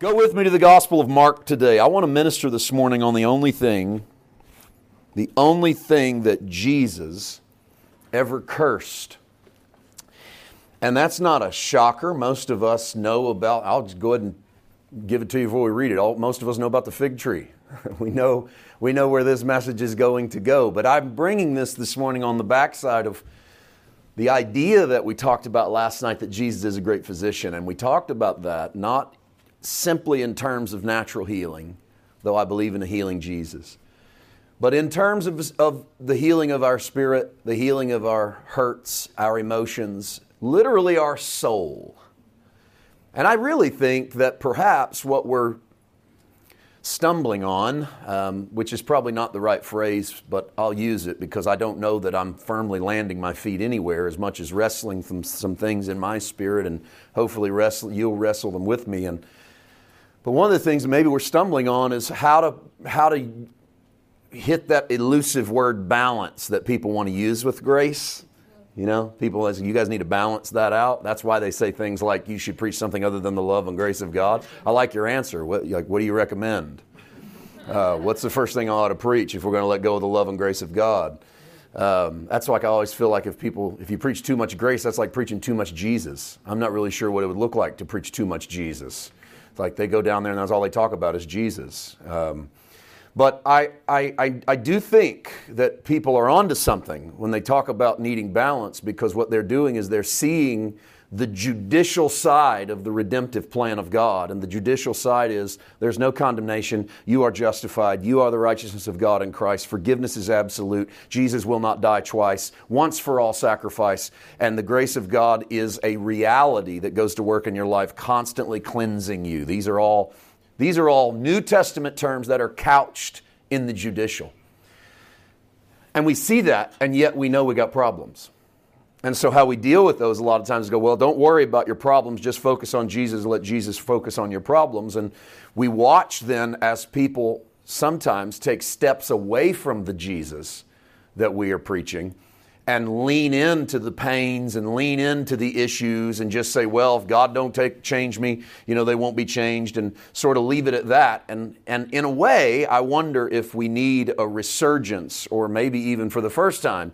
Go with me to the Gospel of Mark today. I want to minister this morning on the only thing, the only thing that Jesus ever cursed. And that's not a shocker. Most of us know about, I'll just go ahead and give it to you before we read it. All, most of us know about the fig tree. we, know, we know where this message is going to go. But I'm bringing this this morning on the backside of the idea that we talked about last night that Jesus is a great physician. And we talked about that not simply in terms of natural healing, though I believe in a healing Jesus. But in terms of, of the healing of our spirit, the healing of our hurts, our emotions, literally our soul. And I really think that perhaps what we're stumbling on, um, which is probably not the right phrase, but I'll use it because I don't know that I'm firmly landing my feet anywhere as much as wrestling some, some things in my spirit and hopefully wrestle, you'll wrestle them with me. And but one of the things that maybe we're stumbling on is how to how to hit that elusive word balance that people want to use with grace. You know, people as you guys need to balance that out. That's why they say things like you should preach something other than the love and grace of God. I like your answer. What, like, what do you recommend? Uh, what's the first thing I ought to preach if we're going to let go of the love and grace of God? Um, that's like I always feel like if people, if you preach too much grace, that's like preaching too much Jesus. I'm not really sure what it would look like to preach too much Jesus. Like they go down there and that's all they talk about is Jesus. Um, but I, I, I, I, do think that people are onto something when they talk about needing balance because what they're doing is they're seeing the judicial side of the redemptive plan of God. And the judicial side is there's no condemnation. You are justified. You are the righteousness of God in Christ. Forgiveness is absolute. Jesus will not die twice. Once for all sacrifice. And the grace of God is a reality that goes to work in your life, constantly cleansing you. These are all, these are all New Testament terms that are couched in the judicial. And we see that, and yet we know we got problems. And so, how we deal with those a lot of times is go, well, don't worry about your problems, just focus on Jesus let Jesus focus on your problems. And we watch then as people sometimes take steps away from the Jesus that we are preaching and lean into the pains and lean into the issues and just say, well, if God don't take change me, you know, they won't be changed and sort of leave it at that. And and in a way, I wonder if we need a resurgence or maybe even for the first time,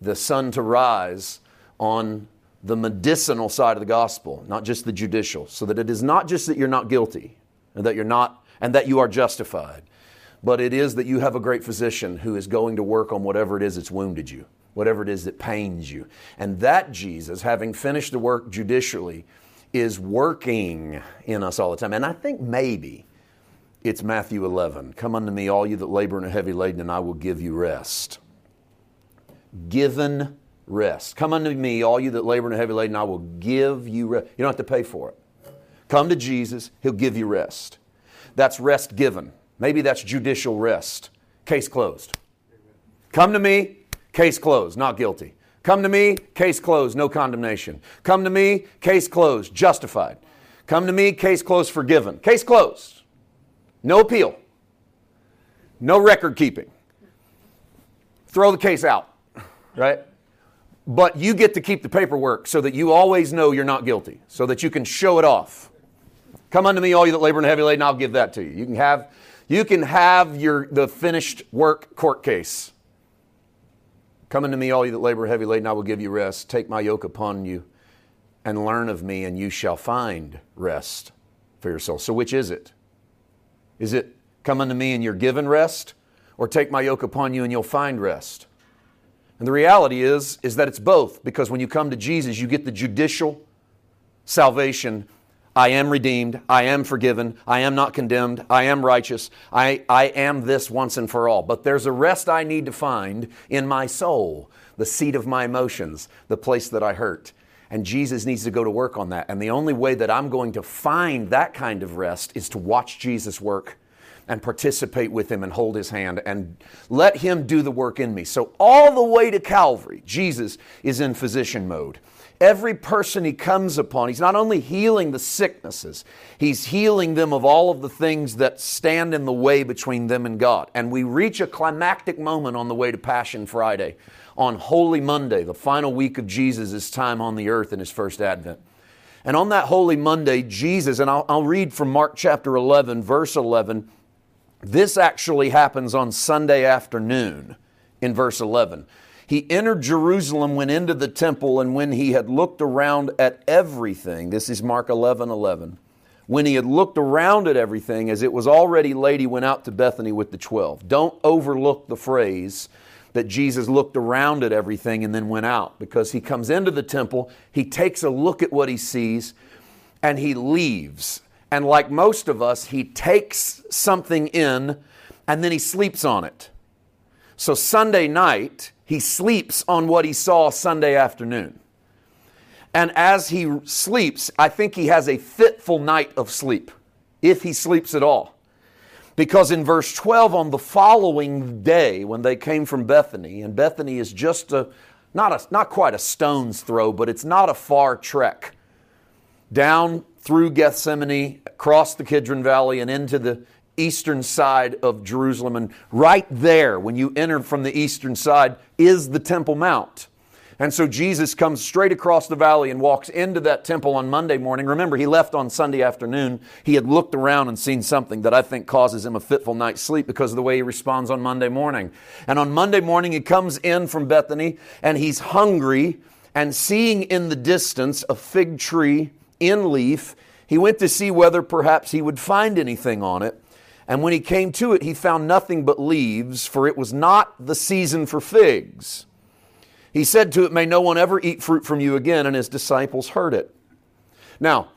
the sun to rise on the medicinal side of the gospel, not just the judicial, so that it is not just that you're not guilty and that you're not and that you are justified, but it is that you have a great physician who is going to work on whatever it is that's wounded you, whatever it is that pains you. And that Jesus, having finished the work judicially, is working in us all the time. And I think maybe it's Matthew 11. Come unto me, all you that labor and are heavy laden, and I will give you rest. Given rest. Come unto me, all you that labor and are heavy laden, I will give you rest. You don't have to pay for it. Come to Jesus, He'll give you rest. That's rest given. Maybe that's judicial rest. Case closed. Come to me, case closed, not guilty. Come to me, case closed, no condemnation. Come to me, case closed, justified. Come to me, case closed, forgiven. Case closed. No appeal. No record keeping. Throw the case out, right? But you get to keep the paperwork so that you always know you're not guilty, so that you can show it off. Come unto me, all you that labor and heavy laden, I'll give that to you. You can have, you can have your the finished work court case. Come unto me, all you that labor heavy laden, I will give you rest. Take my yoke upon you and learn of me, and you shall find rest for your soul. So, which is it? Is it come unto me and you're given rest, or take my yoke upon you and you'll find rest? And the reality is, is that it's both, because when you come to Jesus, you get the judicial salvation. I am redeemed. I am forgiven. I am not condemned. I am righteous. I, I am this once and for all. But there's a rest I need to find in my soul, the seat of my emotions, the place that I hurt. And Jesus needs to go to work on that. And the only way that I'm going to find that kind of rest is to watch Jesus work and participate with him and hold his hand and let him do the work in me. So, all the way to Calvary, Jesus is in physician mode. Every person he comes upon, he's not only healing the sicknesses, he's healing them of all of the things that stand in the way between them and God. And we reach a climactic moment on the way to Passion Friday, on Holy Monday, the final week of Jesus' time on the earth in his first advent. And on that Holy Monday, Jesus, and I'll, I'll read from Mark chapter 11, verse 11. This actually happens on Sunday afternoon in verse 11. He entered Jerusalem, went into the temple, and when he had looked around at everything, this is Mark 11 11. When he had looked around at everything, as it was already late, he went out to Bethany with the twelve. Don't overlook the phrase that Jesus looked around at everything and then went out because he comes into the temple, he takes a look at what he sees, and he leaves. And like most of us, he takes something in and then he sleeps on it. So Sunday night, he sleeps on what he saw Sunday afternoon. And as he sleeps, I think he has a fitful night of sleep, if he sleeps at all. Because in verse 12, on the following day, when they came from Bethany, and Bethany is just a, not, a, not quite a stone's throw, but it's not a far trek, down through Gethsemane, across the Kidron Valley, and into the eastern side of Jerusalem. And right there, when you enter from the eastern side, is the Temple Mount. And so Jesus comes straight across the valley and walks into that temple on Monday morning. Remember, he left on Sunday afternoon. He had looked around and seen something that I think causes him a fitful night's sleep because of the way he responds on Monday morning. And on Monday morning, he comes in from Bethany and he's hungry and seeing in the distance a fig tree in leaf. He went to see whether perhaps he would find anything on it. And when he came to it, he found nothing but leaves, for it was not the season for figs. He said to it, May no one ever eat fruit from you again, and his disciples heard it. Now,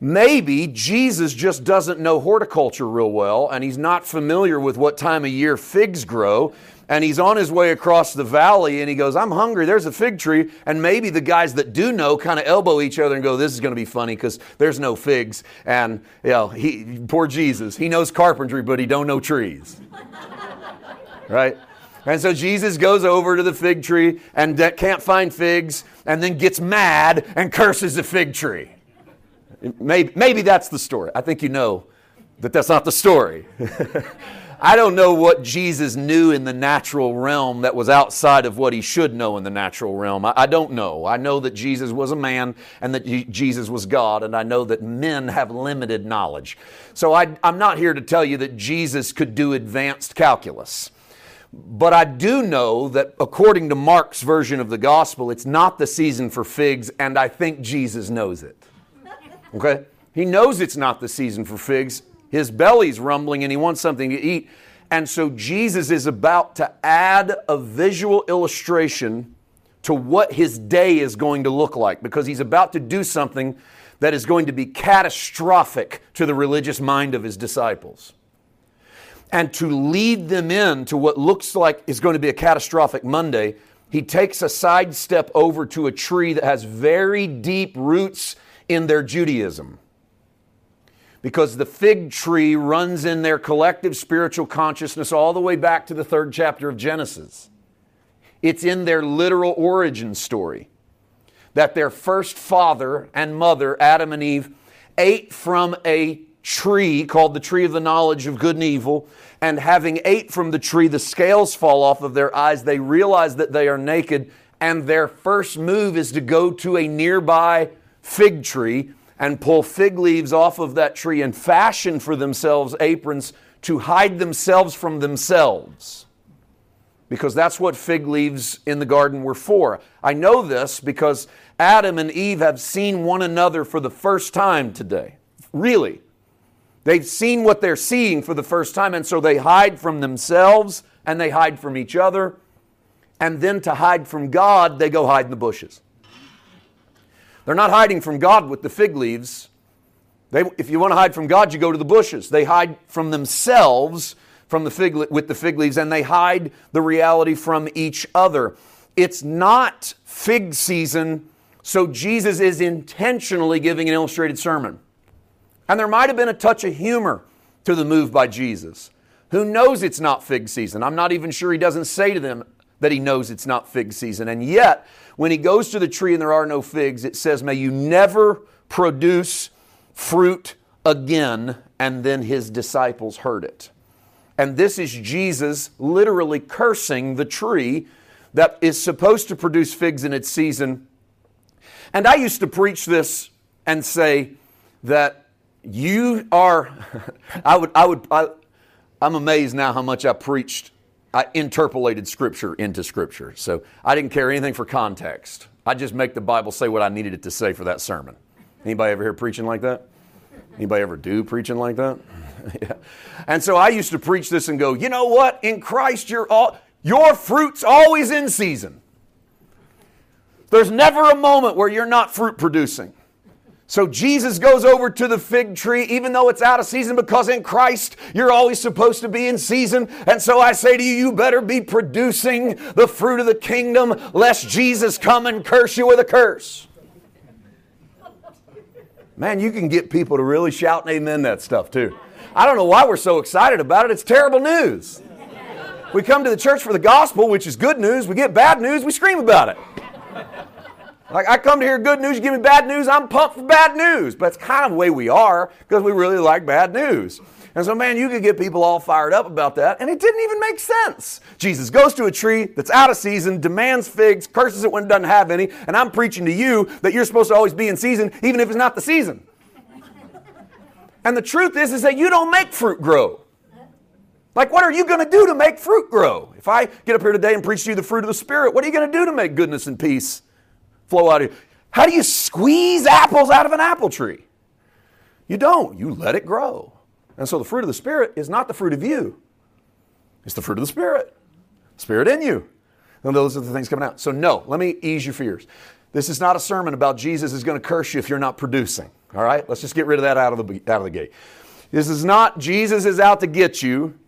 maybe Jesus just doesn't know horticulture real well, and he's not familiar with what time of year figs grow, and he's on his way across the valley and he goes, I'm hungry. There's a fig tree. And maybe the guys that do know kind of elbow each other and go, This is going to be funny because there's no figs. And, you know, he, poor Jesus, he knows carpentry, but he don't know trees. right? And so Jesus goes over to the fig tree and can't find figs and then gets mad and curses the fig tree. Maybe, maybe that's the story. I think you know that that's not the story. I don't know what Jesus knew in the natural realm that was outside of what he should know in the natural realm. I, I don't know. I know that Jesus was a man and that Jesus was God, and I know that men have limited knowledge. So I, I'm not here to tell you that Jesus could do advanced calculus. But I do know that according to Mark's version of the gospel, it's not the season for figs, and I think Jesus knows it. Okay? He knows it's not the season for figs, his belly's rumbling and he wants something to eat. And so Jesus is about to add a visual illustration to what his day is going to look like because he's about to do something that is going to be catastrophic to the religious mind of his disciples. And to lead them in to what looks like is going to be a catastrophic Monday, he takes a sidestep over to a tree that has very deep roots in their Judaism because the fig tree runs in their collective spiritual consciousness all the way back to the third chapter of Genesis. It's in their literal origin story that their first father and mother, Adam and Eve, ate from a tree called the tree of the knowledge of good and evil. And having ate from the tree, the scales fall off of their eyes. They realize that they are naked. And their first move is to go to a nearby fig tree and pull fig leaves off of that tree and fashion for themselves aprons to hide themselves from themselves. Because that's what fig leaves in the garden were for. I know this because Adam and Eve have seen one another for the first time today. Really. They've seen what they're seeing for the first time, and so they hide from themselves and they hide from each other. And then to hide from God, they go hide in the bushes. They're not hiding from God with the fig leaves. They, if you want to hide from God, you go to the bushes. They hide from themselves from the fig, with the fig leaves, and they hide the reality from each other. It's not fig season, so Jesus is intentionally giving an illustrated sermon. And there might have been a touch of humor to the move by Jesus. Who knows it's not fig season? I'm not even sure he doesn't say to them that he knows it's not fig season. And yet, when he goes to the tree and there are no figs, it says, May you never produce fruit again. And then his disciples heard it. And this is Jesus literally cursing the tree that is supposed to produce figs in its season. And I used to preach this and say that you are, I would, I would, I, I'm amazed now how much I preached, I interpolated Scripture into Scripture. So I didn't care anything for context. I just make the Bible say what I needed it to say for that sermon. Anybody ever hear preaching like that? Anybody ever do preaching like that? yeah. And so I used to preach this and go, you know what? In Christ, you're all, your fruit's always in season. There's never a moment where you're not fruit producing. So Jesus goes over to the fig tree, even though it's out of season, because in Christ you're always supposed to be in season. And so I say to you, you better be producing the fruit of the kingdom, lest Jesus come and curse you with a curse. Man, you can get people to really shout and amen that stuff too. I don't know why we're so excited about it. It's terrible news. We come to the church for the gospel, which is good news. We get bad news, we scream about it. Like I come to hear good news, you give me bad news, I'm pumped for bad news. But it's kind of the way we are because we really like bad news. And so, man, you could get people all fired up about that, and it didn't even make sense. Jesus goes to a tree that's out of season, demands figs, curses it when it doesn't have any, and I'm preaching to you that you're supposed to always be in season, even if it's not the season. and the truth is, is that you don't make fruit grow. Like, what are you going to do to make fruit grow? If I get up here today and preach to you the fruit of the Spirit, what are you going to do to make goodness and peace flow out of you? How do you squeeze apples out of an apple tree? You don't. You let it grow. And so the fruit of the Spirit is not the fruit of you, it's the fruit of the Spirit. Spirit in you. And those are the things coming out. So, no, let me ease your fears. This is not a sermon about Jesus is going to curse you if you're not producing. All right? Let's just get rid of that out of the, out of the gate. This is not Jesus is out to get you.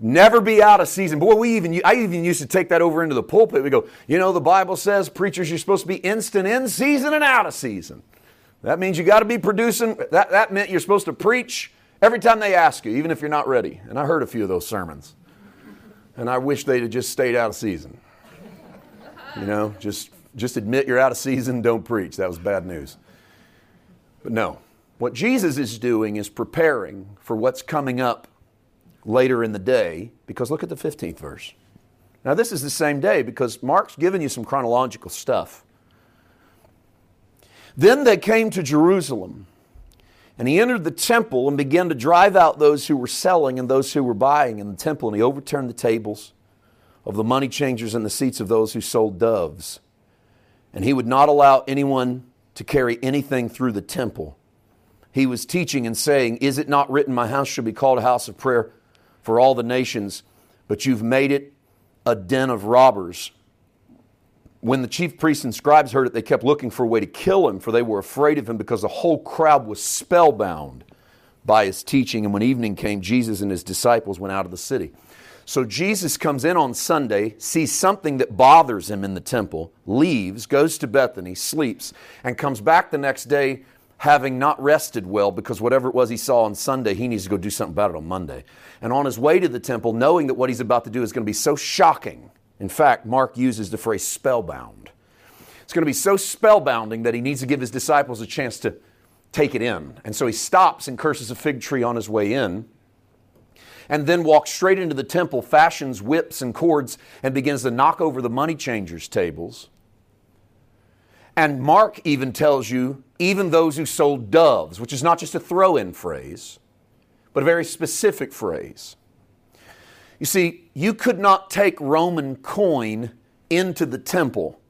Never be out of season. Boy, we even I even used to take that over into the pulpit. We go, you know, the Bible says preachers you're supposed to be instant in season and out of season. That means you got to be producing. That, that meant you're supposed to preach every time they ask you, even if you're not ready. And I heard a few of those sermons. And I wish they'd have just stayed out of season. You know, just just admit you're out of season, don't preach. That was bad news. But no. What Jesus is doing is preparing for what's coming up later in the day, because look at the 15th verse. Now, this is the same day because Mark's given you some chronological stuff. Then they came to Jerusalem, and he entered the temple and began to drive out those who were selling and those who were buying in the temple, and he overturned the tables of the money changers and the seats of those who sold doves. And he would not allow anyone to carry anything through the temple. He was teaching and saying, Is it not written, My house shall be called a house of prayer for all the nations, but you've made it a den of robbers. When the chief priests and scribes heard it, they kept looking for a way to kill him, for they were afraid of him because the whole crowd was spellbound by his teaching. And when evening came, Jesus and his disciples went out of the city. So Jesus comes in on Sunday, sees something that bothers him in the temple, leaves, goes to Bethany, sleeps, and comes back the next day having not rested well because whatever it was he saw on Sunday, he needs to go do something about it on Monday. And on his way to the temple, knowing that what he's about to do is going to be so shocking. In fact, Mark uses the phrase spellbound. It's going to be so spellbounding that he needs to give his disciples a chance to take it in. And so he stops and curses a fig tree on his way in. And then walks straight into the temple, fashions whips and cords, and begins to knock over the money changers' tables. And Mark even tells you, even those who sold doves, which is not just a throw in phrase, but a very specific phrase. You see, you could not take Roman coin into the temple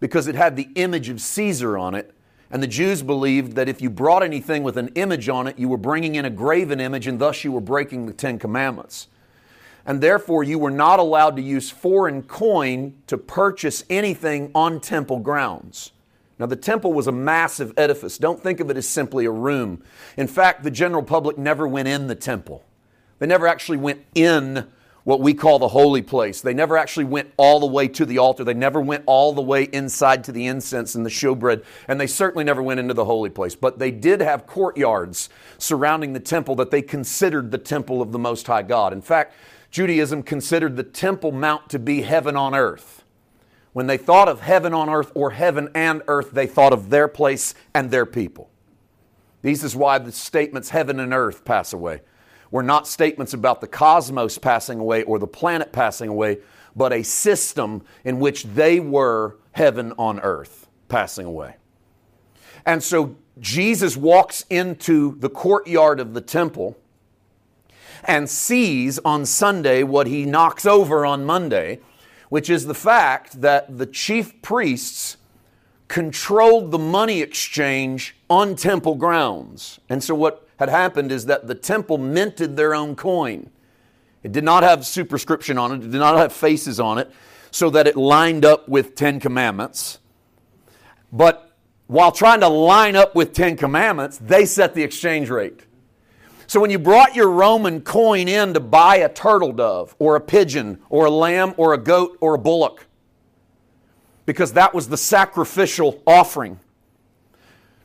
because it had the image of Caesar on it. And the Jews believed that if you brought anything with an image on it, you were bringing in a graven image and thus you were breaking the Ten Commandments. And therefore, you were not allowed to use foreign coin to purchase anything on temple grounds. Now, the temple was a massive edifice. Don't think of it as simply a room. In fact, the general public never went in the temple. They never actually went in what we call the holy place. They never actually went all the way to the altar. They never went all the way inside to the incense and the showbread. And they certainly never went into the holy place. But they did have courtyards surrounding the temple that they considered the temple of the Most High God. In fact, Judaism considered the Temple Mount to be heaven on earth. When they thought of heaven on earth or heaven and earth, they thought of their place and their people. This is why the statements heaven and earth pass away were not statements about the cosmos passing away or the planet passing away, but a system in which they were heaven on earth passing away. And so Jesus walks into the courtyard of the temple and sees on Sunday what he knocks over on Monday, which is the fact that the chief priests controlled the money exchange on temple grounds. And so what had happened is that the temple minted their own coin. It did not have superscription on it, it did not have faces on it, so that it lined up with Ten Commandments. But while trying to line up with Ten Commandments, they set the exchange rate. So when you brought your Roman coin in to buy a turtle dove or a pigeon or a lamb or a goat or a bullock, because that was the sacrificial offering.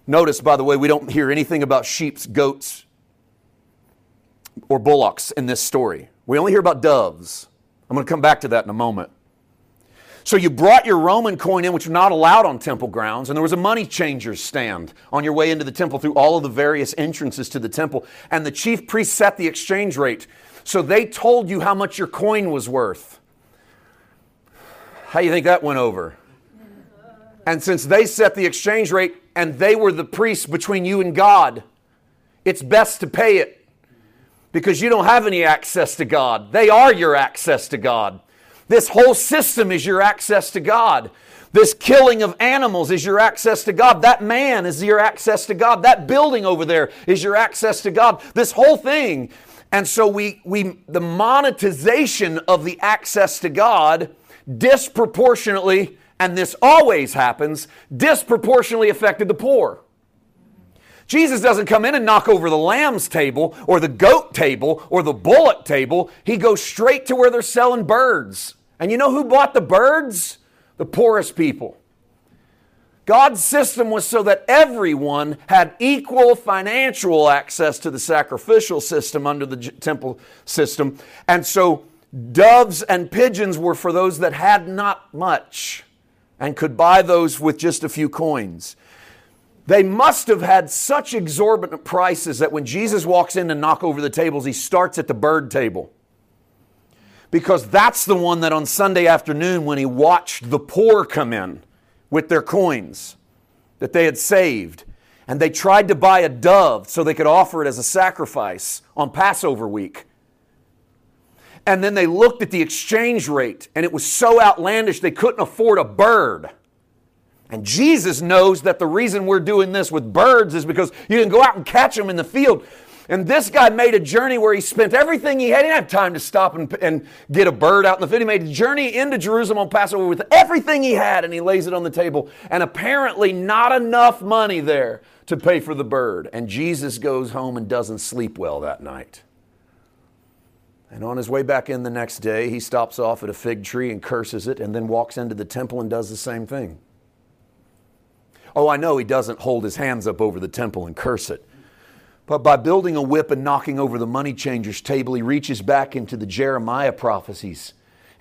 Notice, by the way, we don't hear anything about sheep's, goats, or bullocks in this story. We only hear about doves. I'm going to come back to that in a moment. So you brought your Roman coin in, which was not allowed on temple grounds, and there was a money changer's stand on your way into the temple through all of the various entrances to the temple. And the chief priest set the exchange rate. So they told you how much your coin was worth. How do you think that went over? And since they set the exchange rate and they were the priests between you and God, it's best to pay it because you don't have any access to God. They are your access to God. This whole system is your access to God. This killing of animals is your access to God. That man is your access to God. That building over there is your access to God. This whole thing. And so we, we the monetization of the access to God disproportionately, and this always happens, disproportionately affected the poor. Jesus doesn't come in and knock over the lamb's table or the goat table or the bullock table. He goes straight to where they're selling birds. And you know who bought the birds? The poorest people. God's system was so that everyone had equal financial access to the sacrificial system under the temple system. And so doves and pigeons were for those that had not much and could buy those with just a few coins. They must have had such exorbitant prices that when Jesus walks in to knock over the tables, he starts at the bird table. Because that's the one that on Sunday afternoon, when he watched the poor come in with their coins that they had saved, and they tried to buy a dove so they could offer it as a sacrifice on Passover week. And then they looked at the exchange rate, and it was so outlandish they couldn't afford a bird. And Jesus knows that the reason we're doing this with birds is because you can go out and catch them in the field. And this guy made a journey where he spent everything he had. He didn't have time to stop and, and get a bird out in the field. He made a journey into Jerusalem on Passover with everything he had and he lays it on the table. And apparently, not enough money there to pay for the bird. And Jesus goes home and doesn't sleep well that night. And on his way back in the next day, he stops off at a fig tree and curses it and then walks into the temple and does the same thing. Oh, I know he doesn't hold his hands up over the temple and curse it. But by building a whip and knocking over the money changer's table, he reaches back into the Jeremiah prophecies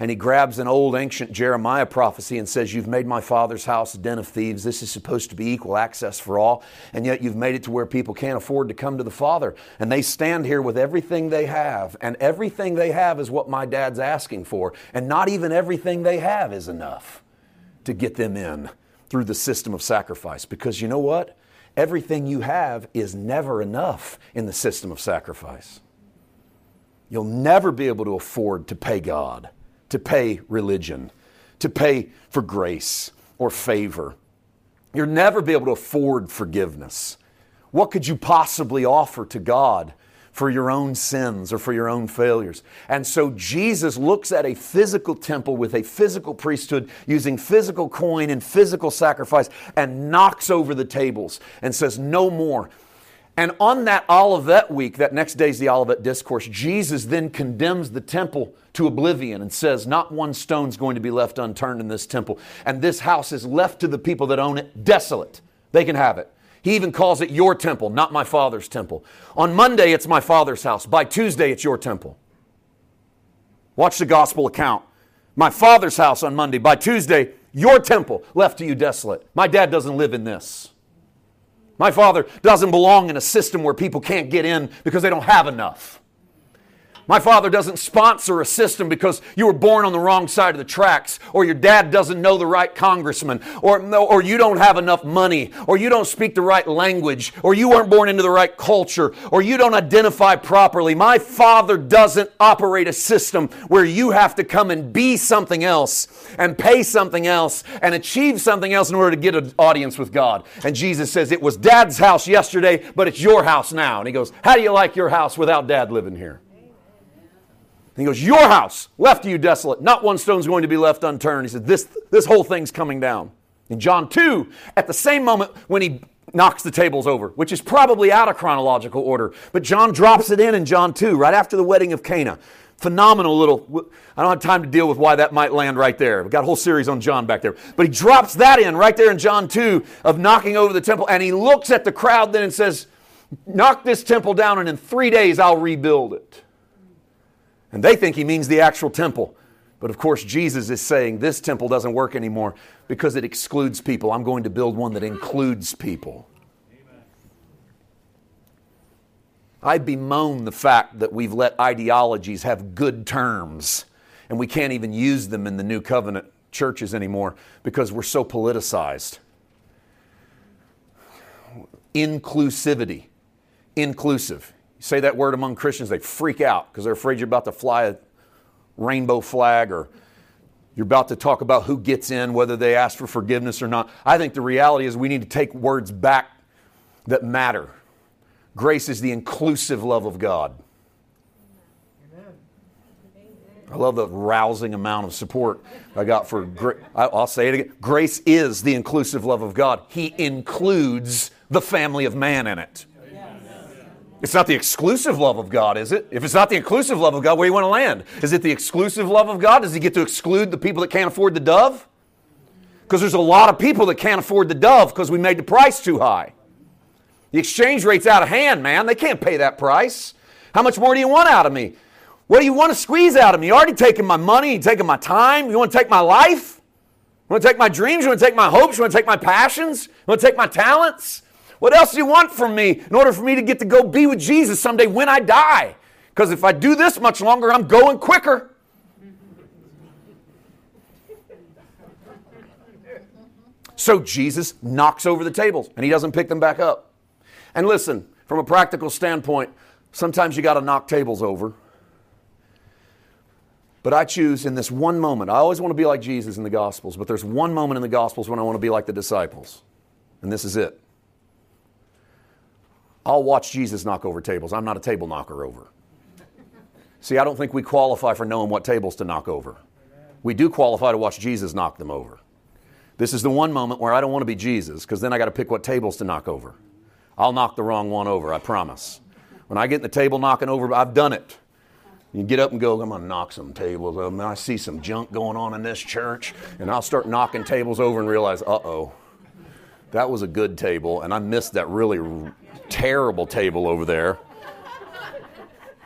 and he grabs an old ancient Jeremiah prophecy and says, You've made my father's house a den of thieves. This is supposed to be equal access for all, and yet you've made it to where people can't afford to come to the Father. And they stand here with everything they have, and everything they have is what my dad's asking for, and not even everything they have is enough to get them in through the system of sacrifice. Because you know what? Everything you have is never enough in the system of sacrifice. You'll never be able to afford to pay God, to pay religion, to pay for grace or favor. You'll never be able to afford forgiveness. What could you possibly offer to God for your own sins or for your own failures. And so Jesus looks at a physical temple with a physical priesthood using physical coin and physical sacrifice and knocks over the tables and says, No more. And on that Olivet week, that next day's the Olivet Discourse, Jesus then condemns the temple to oblivion and says, Not one stone's going to be left unturned in this temple. And this house is left to the people that own it desolate. They can have it. He even calls it your temple, not my father's temple. On Monday, it's my father's house. By Tuesday, it's your temple. Watch the gospel account. My father's house on Monday. By Tuesday, your temple left to you desolate. My dad doesn't live in this. My father doesn't belong in a system where people can't get in because they don't have enough. My father doesn't sponsor a system because you were born on the wrong side of the tracks, or your dad doesn't know the right congressman, or, or you don't have enough money, or you don't speak the right language, or you weren't born into the right culture, or you don't identify properly. My father doesn't operate a system where you have to come and be something else, and pay something else, and achieve something else in order to get an audience with God. And Jesus says, It was dad's house yesterday, but it's your house now. And he goes, How do you like your house without dad living here? And he goes, Your house, left to you desolate. Not one stone's going to be left unturned. He said, This, this whole thing's coming down. In John 2, at the same moment when he knocks the tables over, which is probably out of chronological order, but John drops it in in John 2, right after the wedding of Cana. Phenomenal little, I don't have time to deal with why that might land right there. We've got a whole series on John back there. But he drops that in right there in John 2 of knocking over the temple, and he looks at the crowd then and says, Knock this temple down, and in three days I'll rebuild it. And they think he means the actual temple. But of course, Jesus is saying this temple doesn't work anymore because it excludes people. I'm going to build one that includes people. I bemoan the fact that we've let ideologies have good terms and we can't even use them in the new covenant churches anymore because we're so politicized. Inclusivity, inclusive. Say that word among Christians, they freak out because they're afraid you're about to fly a rainbow flag or you're about to talk about who gets in, whether they ask for forgiveness or not. I think the reality is we need to take words back that matter. Grace is the inclusive love of God. I love the rousing amount of support I got for. I'll say it again. Grace is the inclusive love of God. He includes the family of man in it. It's not the exclusive love of God, is it? If it's not the inclusive love of God, where do you want to land? Is it the exclusive love of God? Does he get to exclude the people that can't afford the dove? Because there's a lot of people that can't afford the dove because we made the price too high. The exchange rate's out of hand, man. They can't pay that price. How much more do you want out of me? What do you want to squeeze out of me? You already taken my money, you taking my time. You want to take my life? You want to take my dreams? You want to take my hopes? You want to take my passions? You want to take my talents? What else do you want from me in order for me to get to go be with Jesus someday when I die? Because if I do this much longer, I'm going quicker. So Jesus knocks over the tables and he doesn't pick them back up. And listen, from a practical standpoint, sometimes you got to knock tables over. But I choose in this one moment, I always want to be like Jesus in the Gospels, but there's one moment in the Gospels when I want to be like the disciples. And this is it. I'll watch Jesus knock over tables. I'm not a table knocker over. See, I don't think we qualify for knowing what tables to knock over. We do qualify to watch Jesus knock them over. This is the one moment where I don't want to be Jesus because then I got to pick what tables to knock over. I'll knock the wrong one over, I promise. When I get in the table knocking over, I've done it. You get up and go, I'm going to knock some tables over. I see some junk going on in this church, and I'll start knocking tables over and realize, uh oh, that was a good table, and I missed that really terrible table over there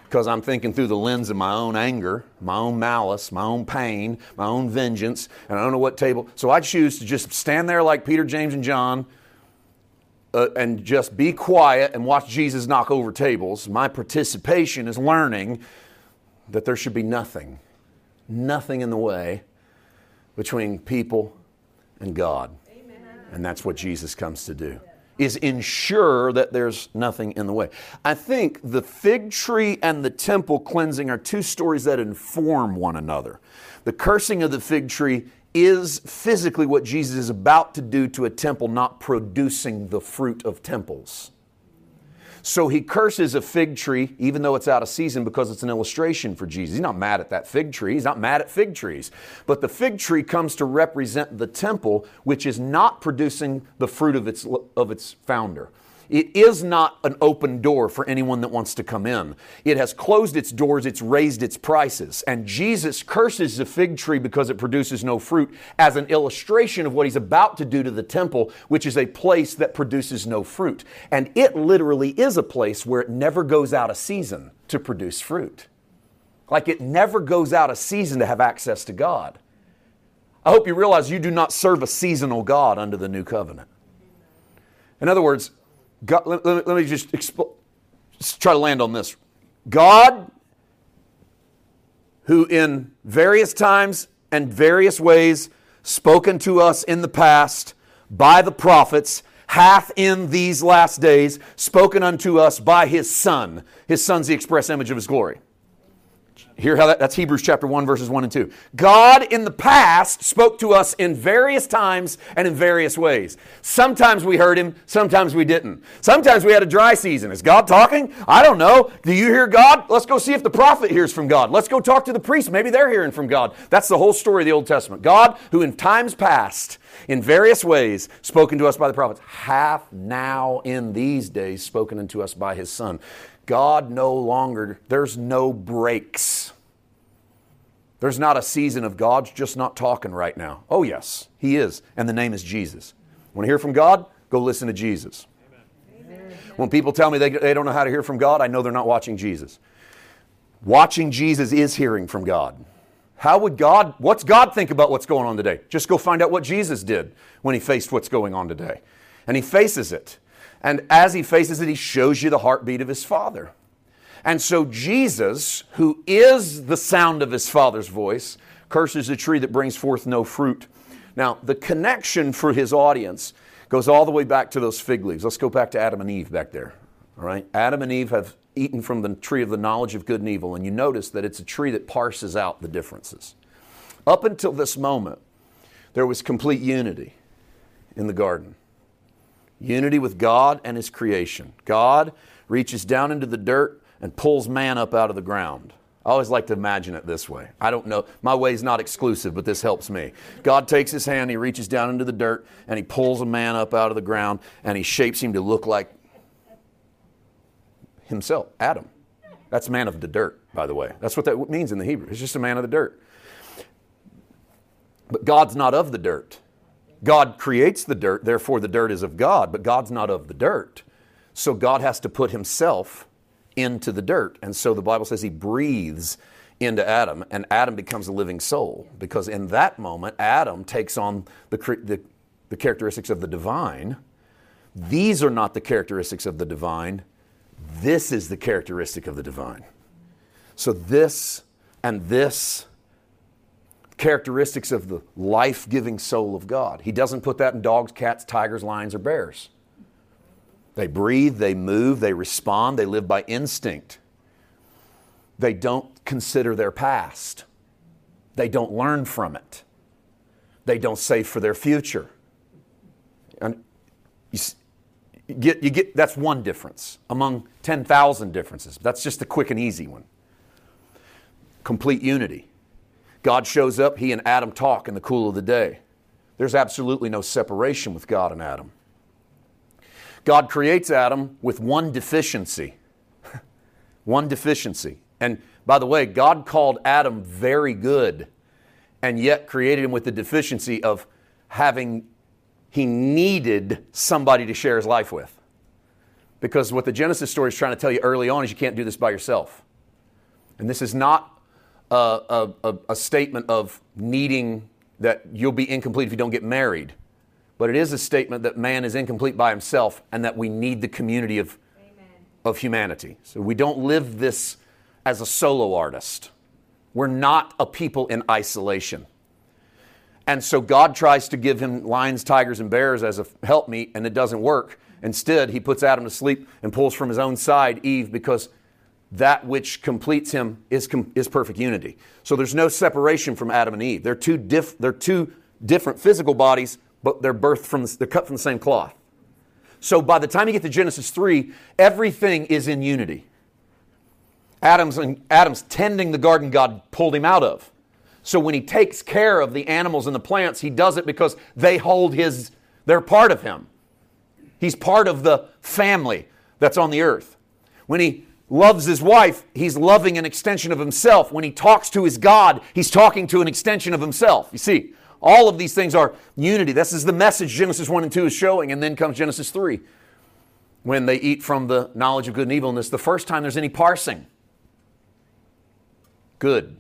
because I'm thinking through the lens of my own anger, my own malice, my own pain, my own vengeance, and I don't know what table. So I choose to just stand there like Peter, James, and John uh, and just be quiet and watch Jesus knock over tables. My participation is learning that there should be nothing, nothing in the way between people and God. Amen. And that's what Jesus comes to do is ensure that there's nothing in the way. I think the fig tree and the temple cleansing are two stories that inform one another. The cursing of the fig tree is physically what Jesus is about to do to a temple not producing the fruit of temples. So he curses a fig tree, even though it's out of season, because it's an illustration for Jesus. He's not mad at that fig tree. He's not mad at fig trees. But the fig tree comes to represent the temple, which is not producing the fruit of its, of its founder. It is not an open door for anyone that wants to come in. It has closed its doors, it's raised its prices. And Jesus curses the fig tree because it produces no fruit as an illustration of what he's about to do to the temple, which is a place that produces no fruit. And it literally is a place where it never goes out of season to produce fruit. Like it never goes out of season to have access to God. I hope you realize you do not serve a seasonal God under the new covenant. In other words, God, let, let, let, me just, just try to land on this. God who in various times and various ways spoken to us in the past by the prophets, hath in these last days spoken unto us by his Son. His Son's the express image of his glory. Hear how that, that's Hebrews chapter 1, verses 1 and 2. God in the past spoke to us in various times and in various ways. Sometimes we heard him, sometimes we didn't. Sometimes we had a dry season. Is God talking? I don't know. Do you hear God? Let's go see if the prophet hears from God. Let's go talk to the priest. Maybe they're hearing from God. That's the whole story of the Old Testament. God, who in times past, in various ways, spoken to us by the prophets, hath now in these days spoken unto us by his Son. God no longer, there's no breaks. There's not a season of God's just not talking right now. Oh, yes, He is, and the name is Jesus. Want to hear from God? Go listen to Jesus. Amen. When people tell me they, they don't know how to hear from God, I know they're not watching Jesus. Watching Jesus is hearing from God. How would God, what's God think about what's going on today? Just go find out what Jesus did when he faced what's going on today. And he faces it. And as he faces it, he shows you the heartbeat of his Father. And so Jesus, who is the sound of his Father's voice, curses a tree that brings forth no fruit. Now, the connection for his audience goes all the way back to those fig leaves. Let's go back to Adam and Eve back there. All right? Adam and Eve have eaten from the tree of the knowledge of good and evil, and you notice that it's a tree that parses out the differences. Up until this moment, there was complete unity in the garden unity with God and His creation. God reaches down into the dirt and pulls man up out of the ground. I always like to imagine it this way. I don't know. My way is not exclusive, but this helps me. God takes his hand, he reaches down into the dirt, and he pulls a man up out of the ground, and he shapes him to look like himself, Adam. That's man of the dirt, by the way. That's what that means in the Hebrew. It's just a man of the dirt. But God's not of the dirt. God creates the dirt, therefore the dirt is of God, but God's not of the dirt. So God has to put himself into the dirt. And so the Bible says he breathes into Adam, and Adam becomes a living soul. Because in that moment, Adam takes on the, the, the characteristics of the divine. These are not the characteristics of the divine. This is the characteristic of the divine. So, this and this characteristics of the life giving soul of God. He doesn't put that in dogs, cats, tigers, lions, or bears. They breathe, they move, they respond, they live by instinct. They don't consider their past, they don't learn from it, they don't save for their future. And you, get, you get, that's one difference among 10,000 differences. That's just a quick and easy one. Complete unity. God shows up, he and Adam talk in the cool of the day. There's absolutely no separation with God and Adam. God creates Adam with one deficiency. one deficiency. And by the way, God called Adam very good and yet created him with the deficiency of having, he needed somebody to share his life with. Because what the Genesis story is trying to tell you early on is you can't do this by yourself. And this is not a, a, a statement of needing that you'll be incomplete if you don't get married, but it is a statement that man is incomplete by himself and that we need the community of, of humanity. So we don't live this as a solo artist. We're not a people in isolation. And so God tries to give him lions, tigers, and bears as a helpmeet, and it doesn't work. Instead, he puts Adam to sleep and pulls from his own side Eve because that which completes him is, is perfect unity. So there's no separation from Adam and Eve. They're two, diff, they're two different physical bodies, but they're birthed from the, they're cut from the same cloth. So by the time you get to Genesis 3, everything is in unity. Adam's, Adam's tending the garden God pulled him out of. So when he takes care of the animals and the plants, he does it because they hold his, they're part of him. He's part of the family that's on the earth. When he loves his wife, he's loving an extension of himself. When he talks to his God, he's talking to an extension of himself. You see, all of these things are unity. This is the message Genesis 1 and 2 is showing. And then comes Genesis 3 when they eat from the knowledge of good and evil. And this is the first time there's any parsing good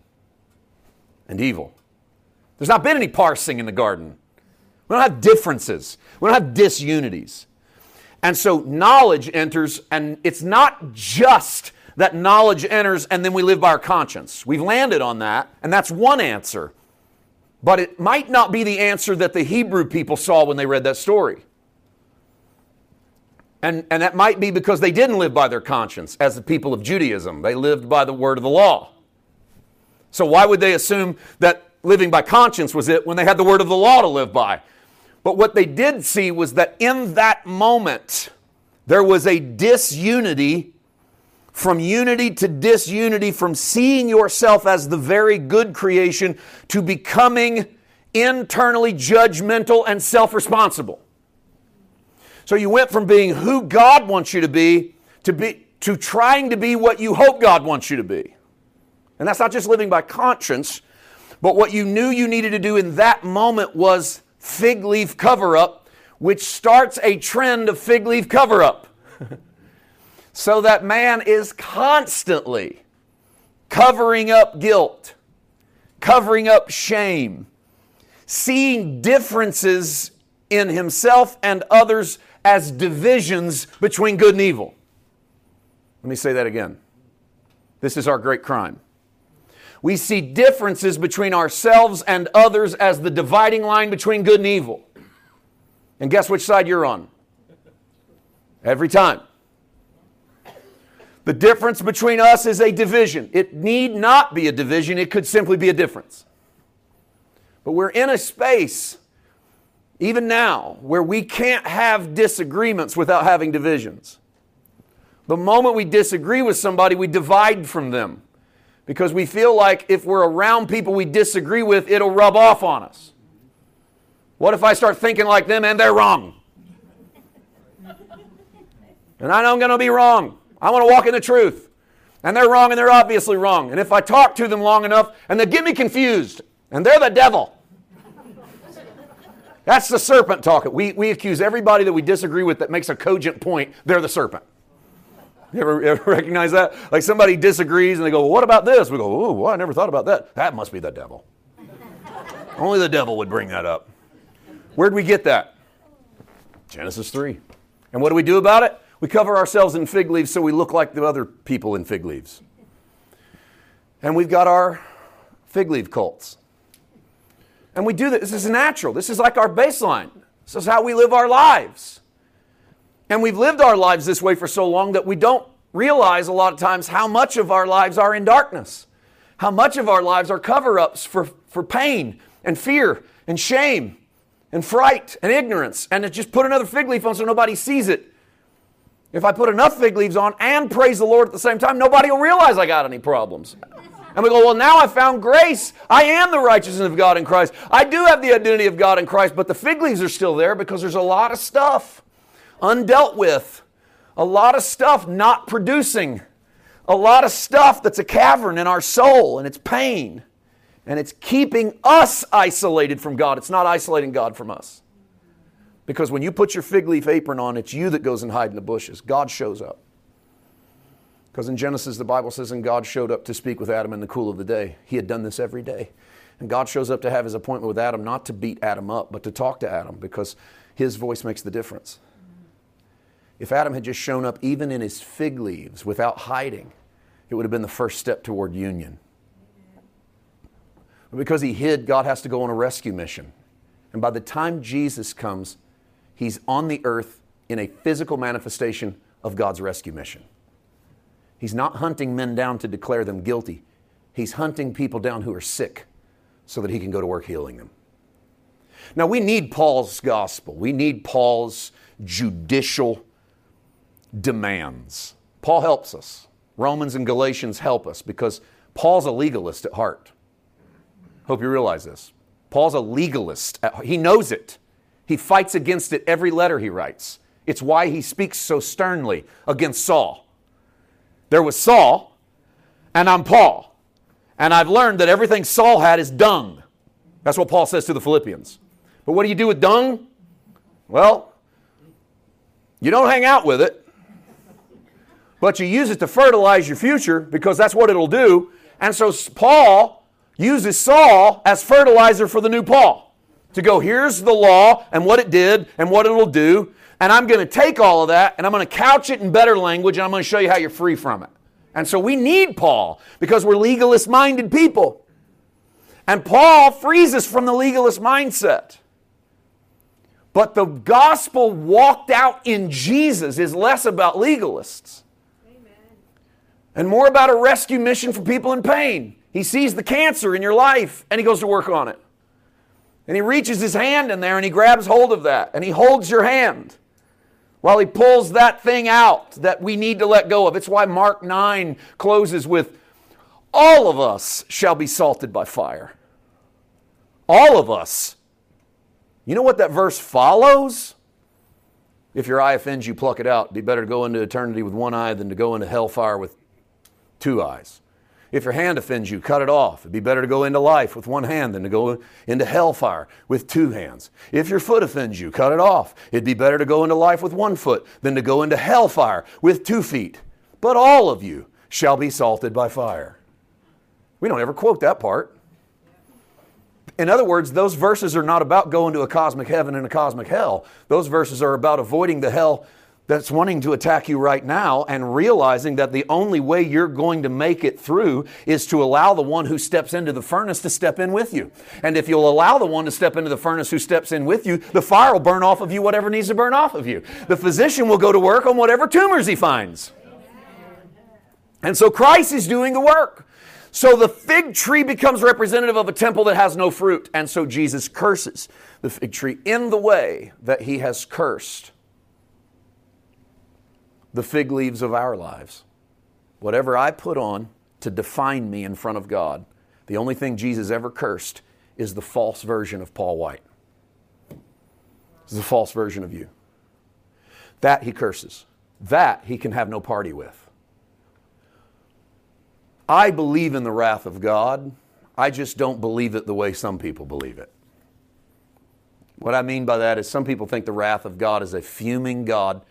and evil. There's not been any parsing in the garden. We don't have differences, we don't have disunities. And so knowledge enters, and it's not just that knowledge enters and then we live by our conscience. We've landed on that, and that's one answer. But it might not be the answer that the Hebrew people saw when they read that story. And, and that might be because they didn't live by their conscience as the people of Judaism. They lived by the word of the law. So why would they assume that living by conscience was it when they had the word of the law to live by? But what they did see was that in that moment, there was a disunity from unity to disunity, from seeing yourself as the very good creation to becoming internally judgmental and self responsible. So you went from being who God wants you to be to be to trying to be what you hope God wants you to be. And that's not just living by conscience, but what you knew you needed to do in that moment was fig leaf cover up, which starts a trend of fig leaf cover up. so that man is constantly covering up guilt, covering up shame, seeing differences in himself and others as divisions between good and evil. Let me say that again. This is our great crime. We see differences between ourselves and others as the dividing line between good and evil. And guess which side you're on? Every time. The difference between us is a division. It need not be a division, it could simply be a difference. But we're in a space even now, where we can't have disagreements without having divisions. The moment we disagree with somebody, we divide from them because we feel like if we're around people we disagree with, it'll rub off on us. What if I start thinking like them and they're wrong? And I know I'm going to be wrong. I want to walk in the truth. And they're wrong and they're obviously wrong. And if I talk to them long enough and they get me confused and they're the devil, that's the serpent talking. We, we accuse everybody that we disagree with that makes a cogent point, they're the serpent. You ever, ever recognize that? Like somebody disagrees and they go, well, What about this? We go, Oh, well, I never thought about that. That must be the devil. Only the devil would bring that up. Where'd we get that? Genesis 3. And what do we do about it? We cover ourselves in fig leaves so we look like the other people in fig leaves. And we've got our fig leaf cults. And we do this. This is natural. This is like our baseline. This is how we live our lives. And we've lived our lives this way for so long that we don't realize a lot of times how much of our lives are in darkness, how much of our lives are cover ups for, for pain and fear and shame and fright and ignorance. And to just put another fig leaf on so nobody sees it. If I put enough fig leaves on and praise the Lord at the same time, nobody will realize I got any problems. And we go, well, now I found grace. I am the righteousness of God in Christ. I do have the identity of God in Christ, but the fig leaves are still there because there's a lot of stuff undealt with, a lot of stuff not producing, a lot of stuff that's a cavern in our soul, and it's pain. And it's keeping us isolated from God. It's not isolating God from us. Because when you put your fig leaf apron on, it's you that goes and hide in the bushes. God shows up. Because in Genesis, the Bible says, and God showed up to speak with Adam in the cool of the day. He had done this every day. And God shows up to have his appointment with Adam, not to beat Adam up, but to talk to Adam because his voice makes the difference. If Adam had just shown up even in his fig leaves without hiding, it would have been the first step toward union. But because he hid, God has to go on a rescue mission. And by the time Jesus comes, he's on the earth in a physical manifestation of God's rescue mission. He's not hunting men down to declare them guilty. He's hunting people down who are sick so that he can go to work healing them. Now, we need Paul's gospel. We need Paul's judicial demands. Paul helps us. Romans and Galatians help us because Paul's a legalist at heart. Hope you realize this. Paul's a legalist. He knows it. He fights against it every letter he writes. It's why he speaks so sternly against Saul. There was Saul, and I'm Paul. And I've learned that everything Saul had is dung. That's what Paul says to the Philippians. But what do you do with dung? Well, you don't hang out with it, but you use it to fertilize your future because that's what it'll do. And so Paul uses Saul as fertilizer for the new Paul to go, here's the law and what it did and what it'll do. And I'm going to take all of that and I'm going to couch it in better language and I'm going to show you how you're free from it. And so we need Paul because we're legalist minded people. And Paul frees us from the legalist mindset. But the gospel walked out in Jesus is less about legalists and more about a rescue mission for people in pain. He sees the cancer in your life and he goes to work on it. And he reaches his hand in there and he grabs hold of that and he holds your hand while he pulls that thing out that we need to let go of. It's why Mark 9 closes with All of us shall be salted by fire. All of us. You know what that verse follows? If your eye offends you, pluck it out. It'd be better to go into eternity with one eye than to go into hellfire with two eyes. If your hand offends you, cut it off. It'd be better to go into life with one hand than to go into hellfire with two hands. If your foot offends you, cut it off. It'd be better to go into life with one foot than to go into hellfire with two feet. But all of you shall be salted by fire. We don't ever quote that part. In other words, those verses are not about going to a cosmic heaven and a cosmic hell. Those verses are about avoiding the hell that's wanting to attack you right now and realizing that the only way you're going to make it through is to allow the one who steps into the furnace to step in with you. And if you'll allow the one to step into the furnace who steps in with you, the fire will burn off of you whatever needs to burn off of you. The physician will go to work on whatever tumors he finds. And so Christ is doing the work. So the fig tree becomes representative of a temple that has no fruit. And so Jesus curses the fig tree in the way that he has cursed the fig leaves of our lives. Whatever I put on to define me in front of God, the only thing Jesus ever cursed is the false version of Paul White. It's the false version of you. That he curses. That he can have no party with. I believe in the wrath of God. I just don't believe it the way some people believe it. What I mean by that is some people think the wrath of God is a fuming God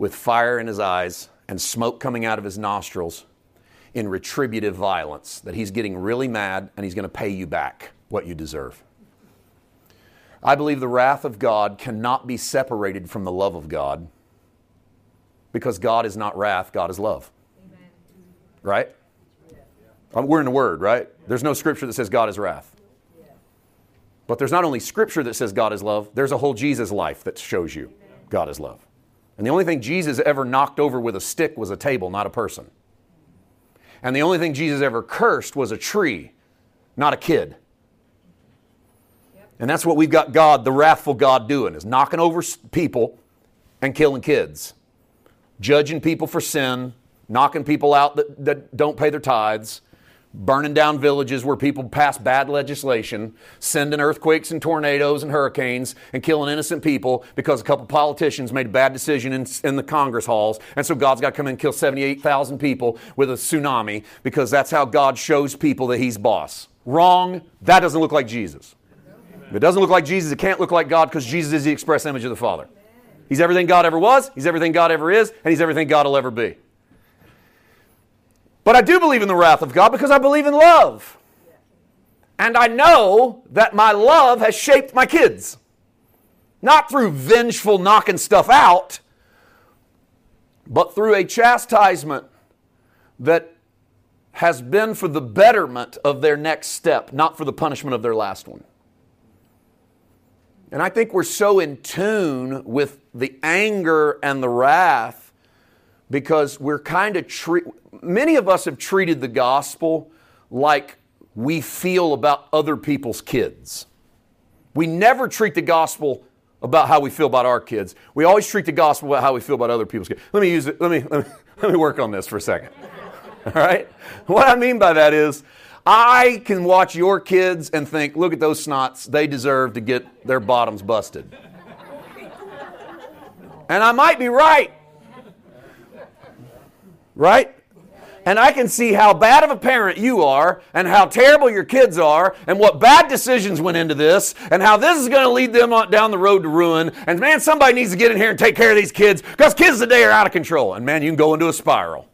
with fire in his eyes and smoke coming out of his nostrils in retributive violence, that he's getting really mad and he's going to pay you back what you deserve. I believe the wrath of God cannot be separated from the love of God because God is not wrath, God is love. Amen. Right? Um, we're in the Word, right? There's no scripture that says God is wrath. But there's not only scripture that says God is love, there's a whole Jesus life that shows you God is love. And the only thing Jesus ever knocked over with a stick was a table, not a person. And the only thing Jesus ever cursed was a tree, not a kid. And that's what we've got God, the wrathful God, doing is knocking over people and killing kids, judging people for sin, knocking people out that, that don't pay their tithes, burning down villages where people pass bad legislation, sending earthquakes and tornadoes and hurricanes, and killing innocent people because a couple politicians made a bad decision in, in the Congress halls. And so God's got to come in and kill 78,000 people with a tsunami because that's how God shows people that He's boss. Wrong. That doesn't look like Jesus. If it doesn't look like Jesus, it can't look like God because Jesus is the express image of the Father. He's everything God ever was, He's everything God ever is, and He's everything God will ever be. But I do believe in the wrath of God because I believe in love. And I know that my love has shaped my kids. Not through vengeful knocking stuff out, but through a chastisement that has been for the betterment of their next step, not for the punishment of their last one. And I think we're so in tune with the anger and the wrath because we're kind of treat many of us have treated the gospel like we feel about other people's kids. We never treat the gospel about how we feel about our kids. We always treat the gospel about how we feel about other people's kids. Let me use it. Let me let me, let me work on this for a second. All right? What I mean by that is I can watch your kids and think, look at those snots. They deserve to get their bottoms busted. And I might be right. Right? and I can see how bad of a parent you are and how terrible your kids are and what bad decisions went into this and how this is going to lead them down the road to ruin. And man, somebody needs to get in here and take care of these kids because kids today are out of control. And man, you can go into a spiral.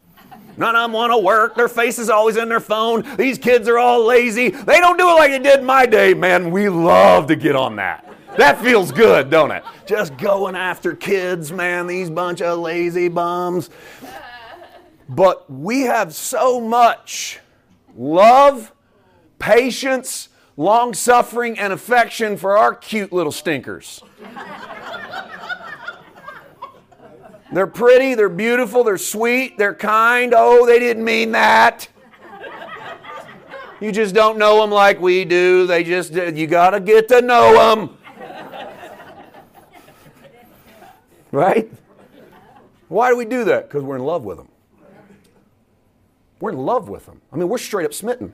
None of them want to work. Their face is always in their phone. These kids are all lazy. They don't do it like they did in my day. Man, we love to get on that. That feels good, don't it? Just going after kids, man, these bunch of lazy bums. But we have so much love, patience, long suffering, and affection for our cute little stinkers. They're pretty, they're beautiful, they're sweet, they're kind. Oh, they didn't mean that. You just don't know them like we do. They just, you got to get to know them. Right? Why do we do that? Because we're in love with them. We're in love with them. I mean, we're straight up smitten.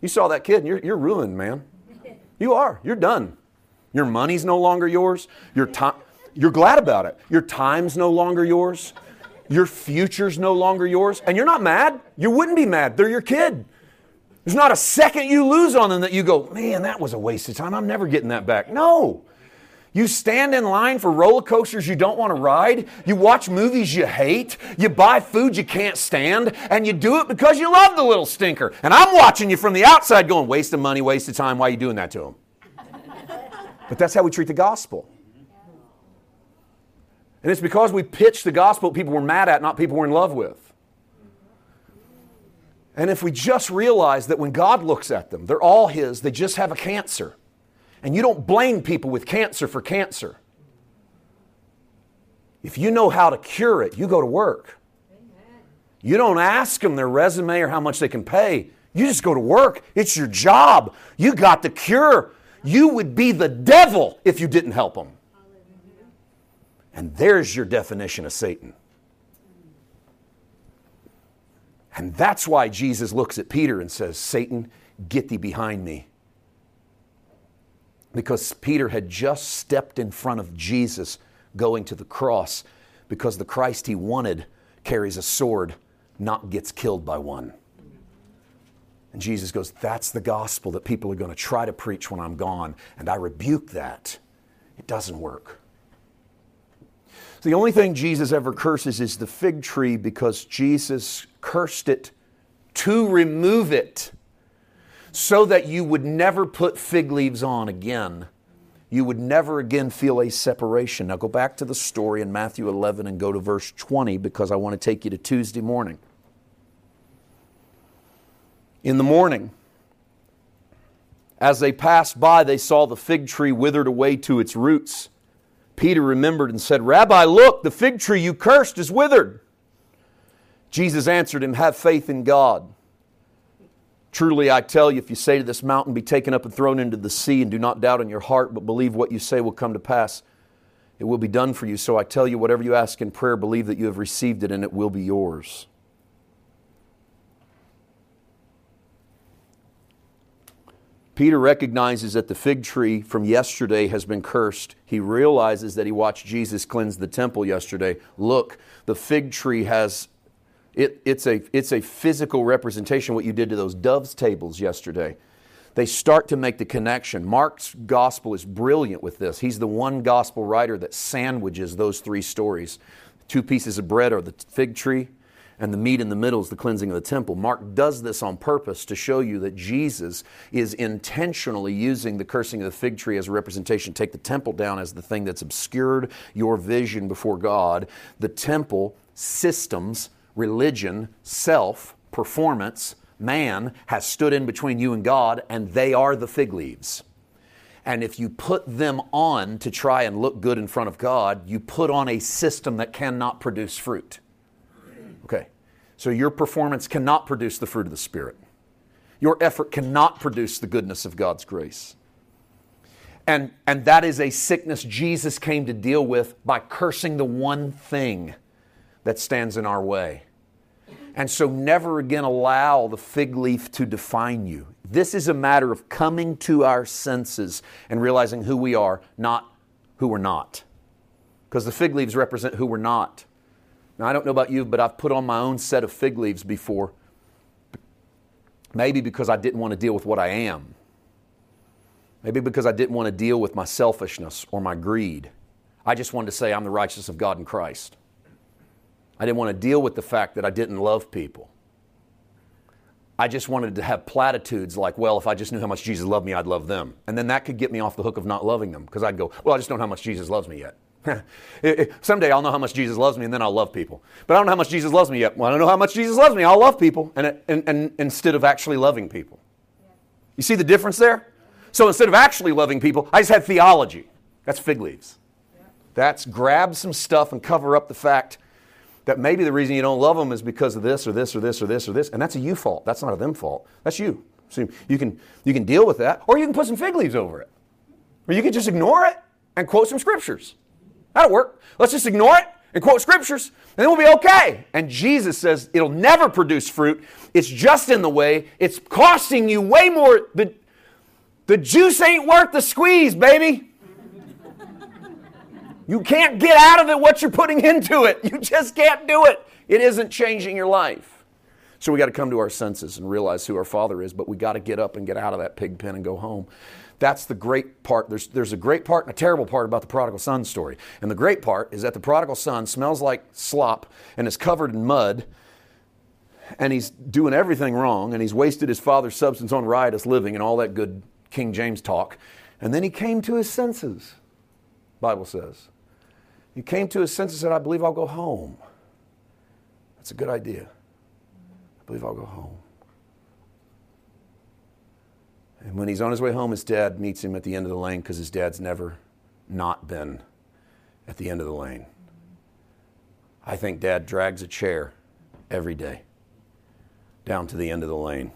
You saw that kid and you're, you're ruined, man. You are. You're done. Your money's no longer yours. Your time, you're glad about it. Your time's no longer yours. Your future's no longer yours. And you're not mad. You wouldn't be mad. They're your kid. There's not a second you lose on them that you go, man, that was a waste of time. I'm never getting that back. No. You stand in line for roller coasters you don't want to ride. You watch movies you hate. You buy food you can't stand. And you do it because you love the little stinker. And I'm watching you from the outside going, waste of money, waste of time. Why are you doing that to him? but that's how we treat the gospel. And it's because we pitch the gospel people we're mad at, not people we're in love with. And if we just realize that when God looks at them, they're all His, they just have a cancer. And you don't blame people with cancer for cancer. If you know how to cure it, you go to work. You don't ask them their resume or how much they can pay. You just go to work. It's your job. You got the cure. You would be the devil if you didn't help them. And there's your definition of Satan. And that's why Jesus looks at Peter and says, Satan, get thee behind me. Because Peter had just stepped in front of Jesus going to the cross because the Christ he wanted carries a sword, not gets killed by one. And Jesus goes, That's the gospel that people are going to try to preach when I'm gone. And I rebuke that. It doesn't work. The only thing Jesus ever curses is the fig tree because Jesus cursed it to remove it so that you would never put fig leaves on again. You would never again feel a separation. Now go back to the story in Matthew 11 and go to verse 20 because I want to take you to Tuesday morning. In the morning, as they passed by, they saw the fig tree withered away to its roots. Peter remembered and said, Rabbi, look, the fig tree you cursed is withered. Jesus answered him, Have faith in God. Truly, I tell you, if you say to this mountain, Be taken up and thrown into the sea, and do not doubt in your heart, but believe what you say will come to pass, it will be done for you. So I tell you, whatever you ask in prayer, believe that you have received it, and it will be yours. Peter recognizes that the fig tree from yesterday has been cursed. He realizes that he watched Jesus cleanse the temple yesterday. Look, the fig tree has it, it's, a, it's a physical representation of what you did to those doves tables yesterday. They start to make the connection. Mark's gospel is brilliant with this. He's the one gospel writer that sandwiches those three stories. Two pieces of bread are the fig tree, and the meat in the middle is the cleansing of the temple. Mark does this on purpose to show you that Jesus is intentionally using the cursing of the fig tree as a representation. Take the temple down as the thing that's obscured your vision before God. The temple systems, religion, self, performance, man has stood in between you and God, and they are the fig leaves. And if you put them on to try and look good in front of God, you put on a system that cannot produce fruit. Okay, so your performance cannot produce the fruit of the Spirit. Your effort cannot produce the goodness of God's grace. And, and that is a sickness Jesus came to deal with by cursing the one thing that stands in our way. And so never again allow the fig leaf to define you. This is a matter of coming to our senses and realizing who we are, not who we're not. Because the fig leaves represent who we're not. Now, I don't know about you, but I've put on my own set of fig leaves before. Maybe because I didn't want to deal with what I am. Maybe because I didn't want to deal with my selfishness or my greed. I just wanted to say I'm the righteousness of God in Christ. I didn't want to deal with the fact that I didn't love people. I just wanted to have platitudes like, well, if I just knew how much Jesus loved me, I'd love them. And then that could get me off the hook of not loving them because I'd go, well, I just don't know how much Jesus loves me yet. Someday I'll know how much Jesus loves me and then I'll love people. But I don't know how much Jesus loves me yet. Well, I don't know how much Jesus loves me. I'll love people and, and, and instead of actually loving people. You see the difference there? So instead of actually loving people, I just had theology. That's fig leaves. That's grab some stuff and cover up the fact that maybe the reason you don't love them is because of this or this or this or this or this. And that's a you fault. That's not a them fault. That's you. So you can, you can deal with that, or you can put some fig leaves over it. Or you can just ignore it and quote some scriptures. That'll work. Let's just ignore it and quote scriptures, and then we'll be okay. And Jesus says it'll never produce fruit. It's just in the way. It's costing you way more. The, the juice ain't worth the squeeze, baby. You can't get out of it what you're putting into it. You just can't do it. It isn't changing your life. So we got to come to our senses and realize who our Father is, but we got to get up and get out of that pig pen and go home. That's the great part. There's, there's a great part and a terrible part about the prodigal son story. And the great part is that the prodigal son smells like slop and is covered in mud and he's doing everything wrong and he's wasted his father's substance on riotous living and all that good King James talk. And then he came to his senses, Bible says. He came to his senses and said, I believe I'll go home. That's a good idea. I believe I'll go home. And when he's on his way home, his dad meets him at the end of the lane because his dad's never not been at the end of the lane. I think dad drags a chair every day down to the end of the lane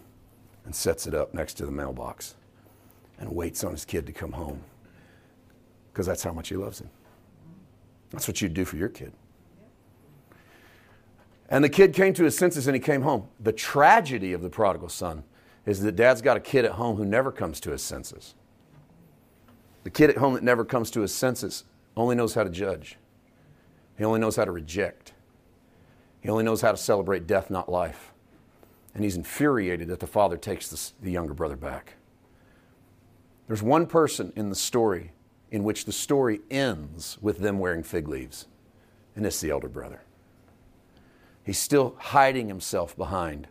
and sets it up next to the mailbox and waits on his kid to come home because that's how much he loves him. That's what you'd do for your kid. And the kid came to his senses and he came home. The tragedy of the prodigal son is that dad's got a kid at home who never comes to his senses. The kid at home that never comes to his senses only knows how to judge, he only knows how to reject, he only knows how to celebrate death, not life. And he's infuriated that the father takes the, younger brother back. There's one person in the story in which the story ends with them wearing fig leaves, and it's the elder brother. He's still hiding himself behind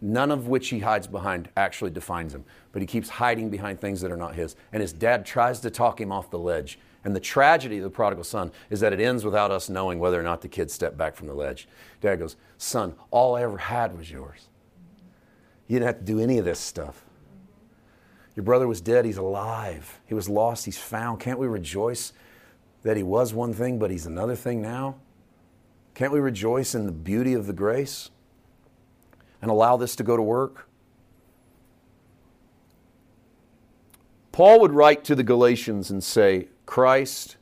none of which he hides behind actually defines him, but he keeps hiding behind things that are not his. And his dad tries to talk him off the ledge. And the tragedy of the prodigal son is that it ends without us knowing whether or not the kid stepped back from the ledge. Dad goes, Son, all I ever had was yours. You didn't have to do any of this stuff. Your brother was dead, he's alive. He was lost, he's found. Can't we rejoice that he was one thing, but he's another thing now? Can't we rejoice in the beauty of the grace? and allow this to go to work? Paul would write to the Galatians and say, Christ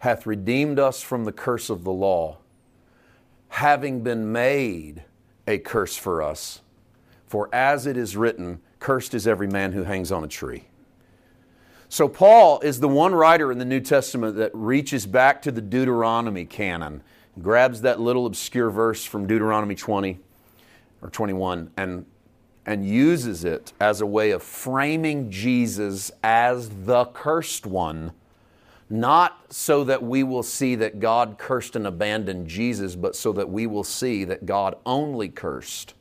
hath redeemed us from the curse of the law, having been made a curse for us. For as it is written, cursed is every man who hangs on a tree. So, Paul is the one writer in the New Testament that reaches back to the Deuteronomy canon, grabs that little obscure verse from Deuteronomy 20 or 21 and and uses it as a way of framing Jesus as the cursed one, not so that we will see that God cursed and abandoned Jesus, but so that we will see that God only cursed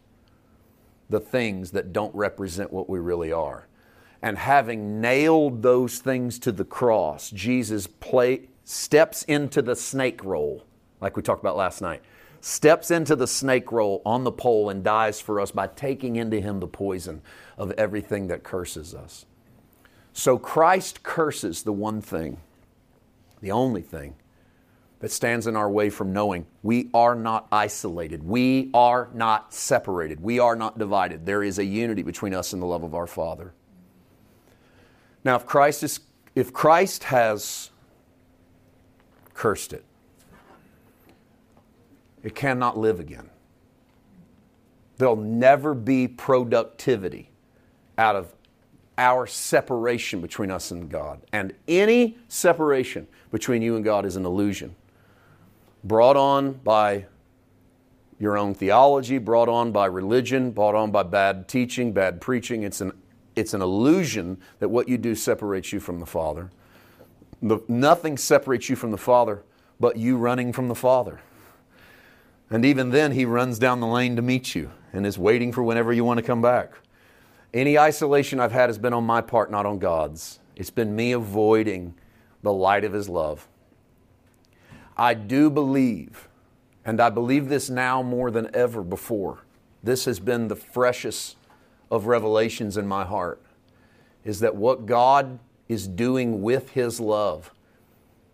the things that don't represent what we really are. And having nailed those things to the cross, Jesus play, steps into the snake role, like we talked about last night steps into the snake role on the pole and dies for us by taking into him the poison of everything that curses us. So Christ curses the one thing, the only thing that stands in our way from knowing we are not isolated. We are not separated. We are not divided. There is a unity between us and the love of our Father. Now, if Christ, is, if Christ has cursed it, it cannot live again. There'll never be productivity out of our separation between us and God. And any separation between you and God is an illusion brought on by your own theology, brought on by religion, brought on by bad teaching, bad preaching. It's an, it's an illusion that what you do separates you from the Father. The, nothing separates you from the Father but you running from the Father. And even then, he runs down the lane to meet you and is waiting for whenever you want to come back. Any isolation I've had has been on my part, not on God's. It's been me avoiding the light of his love. I do believe, and I believe this now more than ever before. This has been the freshest of revelations in my heart is that what God is doing with His love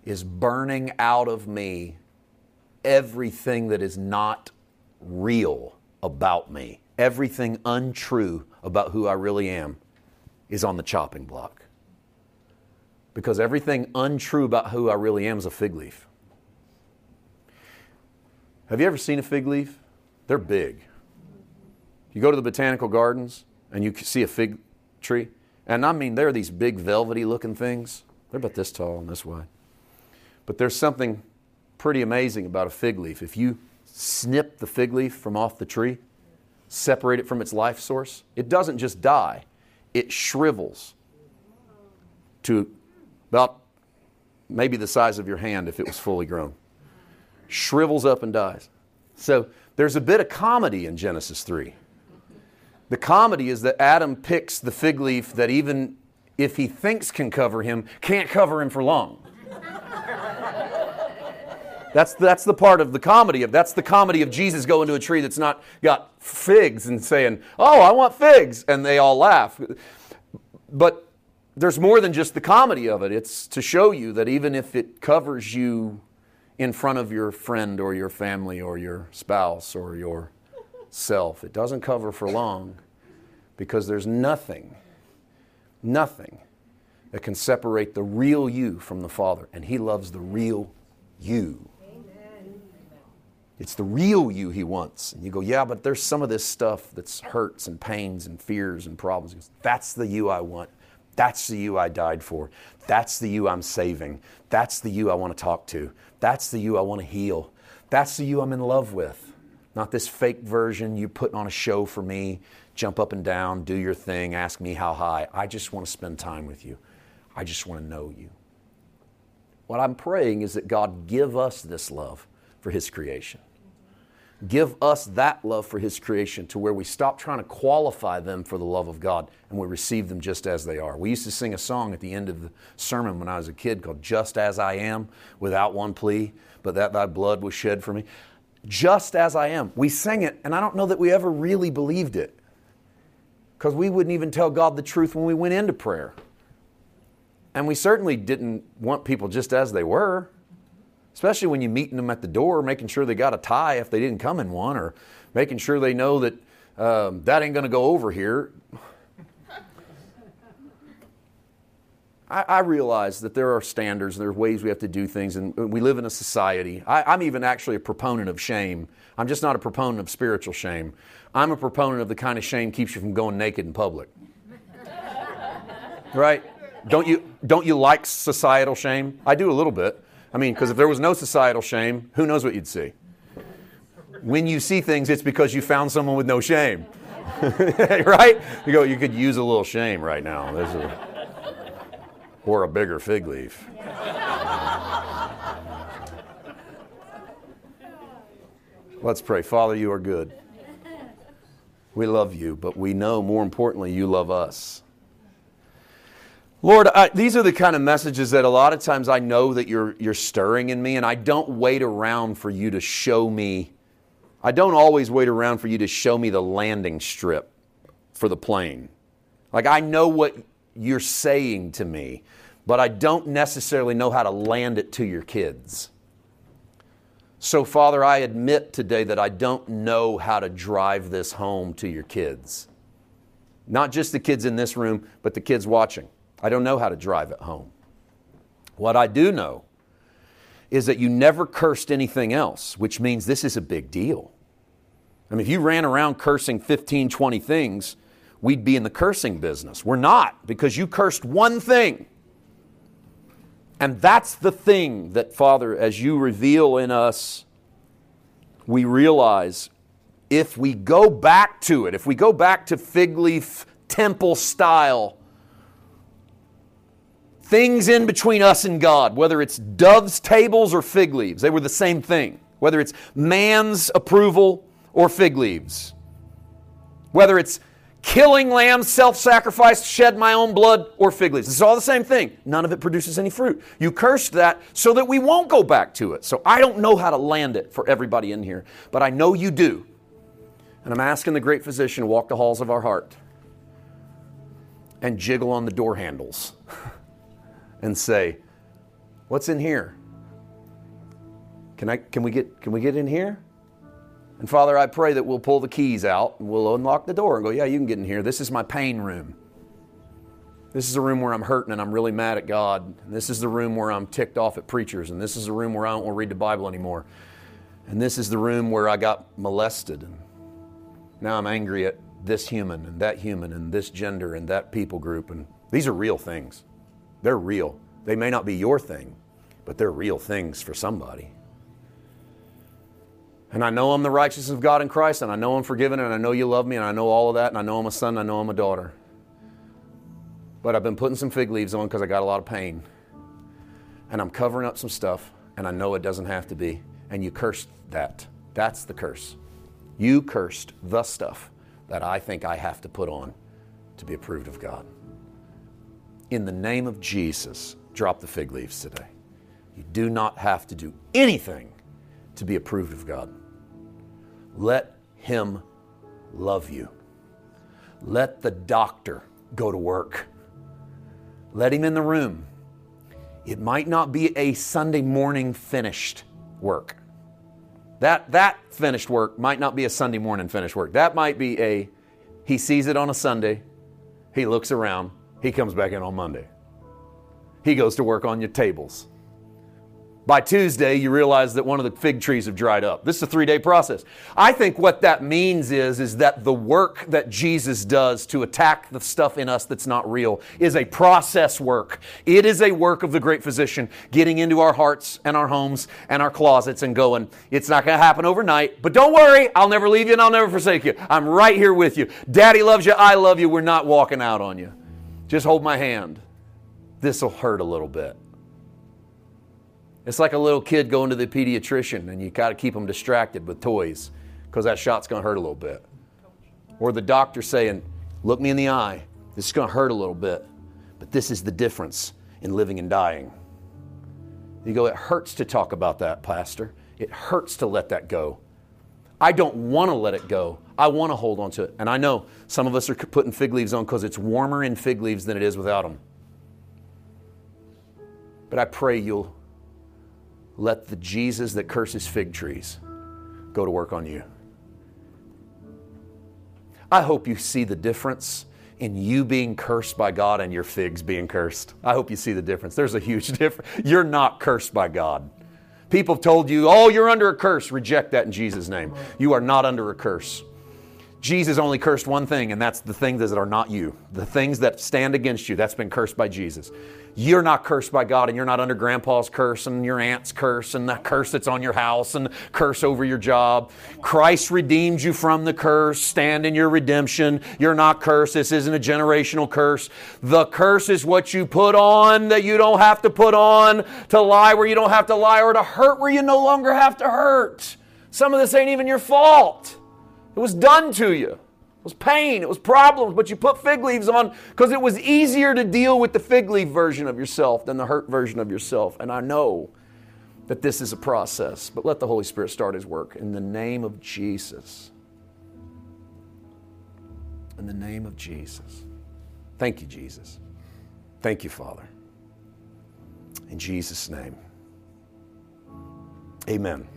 is burning out of me everything that is not real about me. Everything untrue about who I really am is on the chopping block. Because everything untrue about who I really am is a fig leaf. Have you ever seen a fig leaf? They're big. You go to the botanical gardens and you see a fig tree, and I mean, they're these big velvety looking things. They're about this tall and this wide. But there's something pretty amazing about a fig leaf. If you snip the fig leaf from off the tree, separate it from its life source, it doesn't just die, it shrivels to about maybe the size of your hand if it was fully grown. Shrivels up and dies. So there's a bit of comedy in Genesis 3. The comedy is that Adam picks the fig leaf that even if he thinks can cover him, can't cover him for long. That's, that's the part of the comedy of that's the comedy of Jesus going to a tree that's not got figs and saying, "Oh, I want figs," and they all laugh. But there's more than just the comedy of it. It's to show you that even if it covers you in front of your friend or your family or your spouse or your self. It doesn't cover for long because there's nothing, nothing that can separate the real you from the Father. And He loves the real you. It's the real you He wants. And you go, yeah, but there's some of this stuff that's hurts and pains and fears and problems. Goes, that's the you I want. That's the you I died for. That's the you I'm saving. That's the you I want to talk to. That's the you I want to heal. That's the you I'm in love with. Not this fake version you put on a show for me, jump up and down, do your thing, ask me how high. I just want to spend time with you. I just want to know you. What I'm praying is that God give us this love for His creation. Give us that love for His creation to where we stop trying to qualify them for the love of God and we receive them just as they are. We used to sing a song at the end of the sermon when I was a kid called Just As I Am, without one plea, but that thy blood was shed for me just as I am. We sang it, and I don't know that we ever really believed it because we wouldn't even tell God the truth when we went into prayer. And we certainly didn't want people just as they were, especially when you're meeting them at the door, making sure they got a tie if they didn't come in one, or making sure they know that um, that ain't going to go over here. I, I, realize that there are standards, there are ways we have to do things, and we live in a society. I, I'm even actually a proponent of shame. I'm just not a proponent of spiritual shame. I'm a proponent of the kind of shame keeps you from going naked in public. right? Don't you, don't you like societal shame? I do a little bit. I mean, because if there was no societal shame, who knows what you'd see? When you see things, it's because you found someone with no shame. right? You go, you could use a little shame right now. There's a, or a bigger fig leaf. Let's pray. Father, you are good. We love you, but we know more importantly, you love us. Lord, I, these are the kind of messages that a lot of times I know that you're, you're stirring in me, and I don't wait around for you to show me. I don't always wait around for you to show me the landing strip for the plane. Like, I know what you're saying to me, but I don't necessarily know how to land it to your kids. So, Father, I admit today that I don't know how to drive this home to your kids. Not just the kids in this room, but the kids watching. I don't know how to drive it home. What I do know is that you never cursed anything else, which means this is a big deal. I mean, if you ran around cursing 15, 20 things, we'd be in the cursing business. We're not, because you cursed one thing. And that's the thing that, Father, as you reveal in us, we realize if we go back to it, if we go back to fig leaf temple style, things in between us and God, whether it's doves' tables or fig leaves, they were the same thing. Whether it's man's approval or fig leaves, whether it's killing lambs, self sacrifice, shed my own blood, or fig leaves. It's all the same thing. None of it produces any fruit. You cursed that so that we won't go back to it. So I don't know how to land it for everybody in here, but I know you do. And I'm asking the great physician to walk the halls of our heart and jiggle on the door handles and say, What's in here? Can, I, can, we get, can we get in here? And Father, I pray that we'll pull the keys out and we'll unlock the door and go, Yeah, you can get in here. This is my pain room. This is a room where I'm hurting and I'm really mad at God. This is the room where I'm ticked off at preachers. And this is the room where I don't want to read the Bible anymore. And this is the room where I got molested. And now I'm angry at this human and that human and this gender and that people group. And these are real things. They're real. They may not be your thing, but they're real things for somebody. And I know I'm the righteousness of God in Christ, and I know I'm forgiven, and I know you love me, and I know all of that, and I know I'm a son, and I know I'm a daughter. But I've been putting some fig leaves on because I got a lot of pain. And I'm covering up some stuff, and I know it doesn't have to be. And you cursed that. That's the curse. You cursed the stuff that I think I have to put on to be approved of God. In the name of Jesus, drop the fig leaves today. You do not have to do anything to be approved of God. Let Him love you. Let the doctor go to work. Let Him in the room. It might not be a Sunday morning finished work. That, that finished work might not be a Sunday morning finished work. That might be a, he sees it on a Sunday, he looks around, he comes back in on Monday. He goes to work on your tables. By Tuesday, you realize that one of the fig trees have dried up. This is a three day process. I think what that means is, is that the work that Jesus does to attack the stuff in us that's not real is a process work. It is a work of the great physician getting into our hearts and our homes and our closets and going, it's not going to happen overnight, but don't worry, I'll never leave you and I'll never forsake you. I'm right here with you. Daddy loves you, I love you, we're not walking out on you. Just hold my hand. This will hurt a little bit. It's like a little kid going to the pediatrician and you got to keep them distracted with toys because that shot's going to hurt a little bit. Or the doctor saying, Look me in the eye. This is going to hurt a little bit, but this is the difference in living and dying. You go, It hurts to talk about that, Pastor. It hurts to let that go. I don't want to let it go. I want to hold on to it. And I know some of us are putting fig leaves on because it's warmer in fig leaves than it is without them. But I pray you'll let the Jesus that curses fig trees go to work on you. I hope you see the difference in you being cursed by God and your figs being cursed. I hope you see the difference. There's a huge difference. You're not cursed by God. People have told you, oh, you're under a curse. Reject that in Jesus' name. You are not under a curse. Jesus only cursed one thing, and that's the things that are not you. The things that stand against you, that's been cursed by Jesus. You're not cursed by God, and you're not under grandpa's curse and your aunt's curse and the curse that's on your house and curse over your job. Christ redeemed you from the curse. Stand in your redemption. You're not cursed. This isn't a generational curse. The curse is what you put on that you don't have to put on, to lie where you don't have to lie, or to hurt where you no longer have to hurt. Some of this ain't even your fault. It was done to you. It was pain, it was problems, but you put fig leaves on because it was easier to deal with the fig leaf version of yourself than the hurt version of yourself. And I know that this is a process, but let the Holy Spirit start His work in the name of Jesus. In the name of Jesus. Thank you, Jesus. Thank you, Father. In Jesus' name. Amen.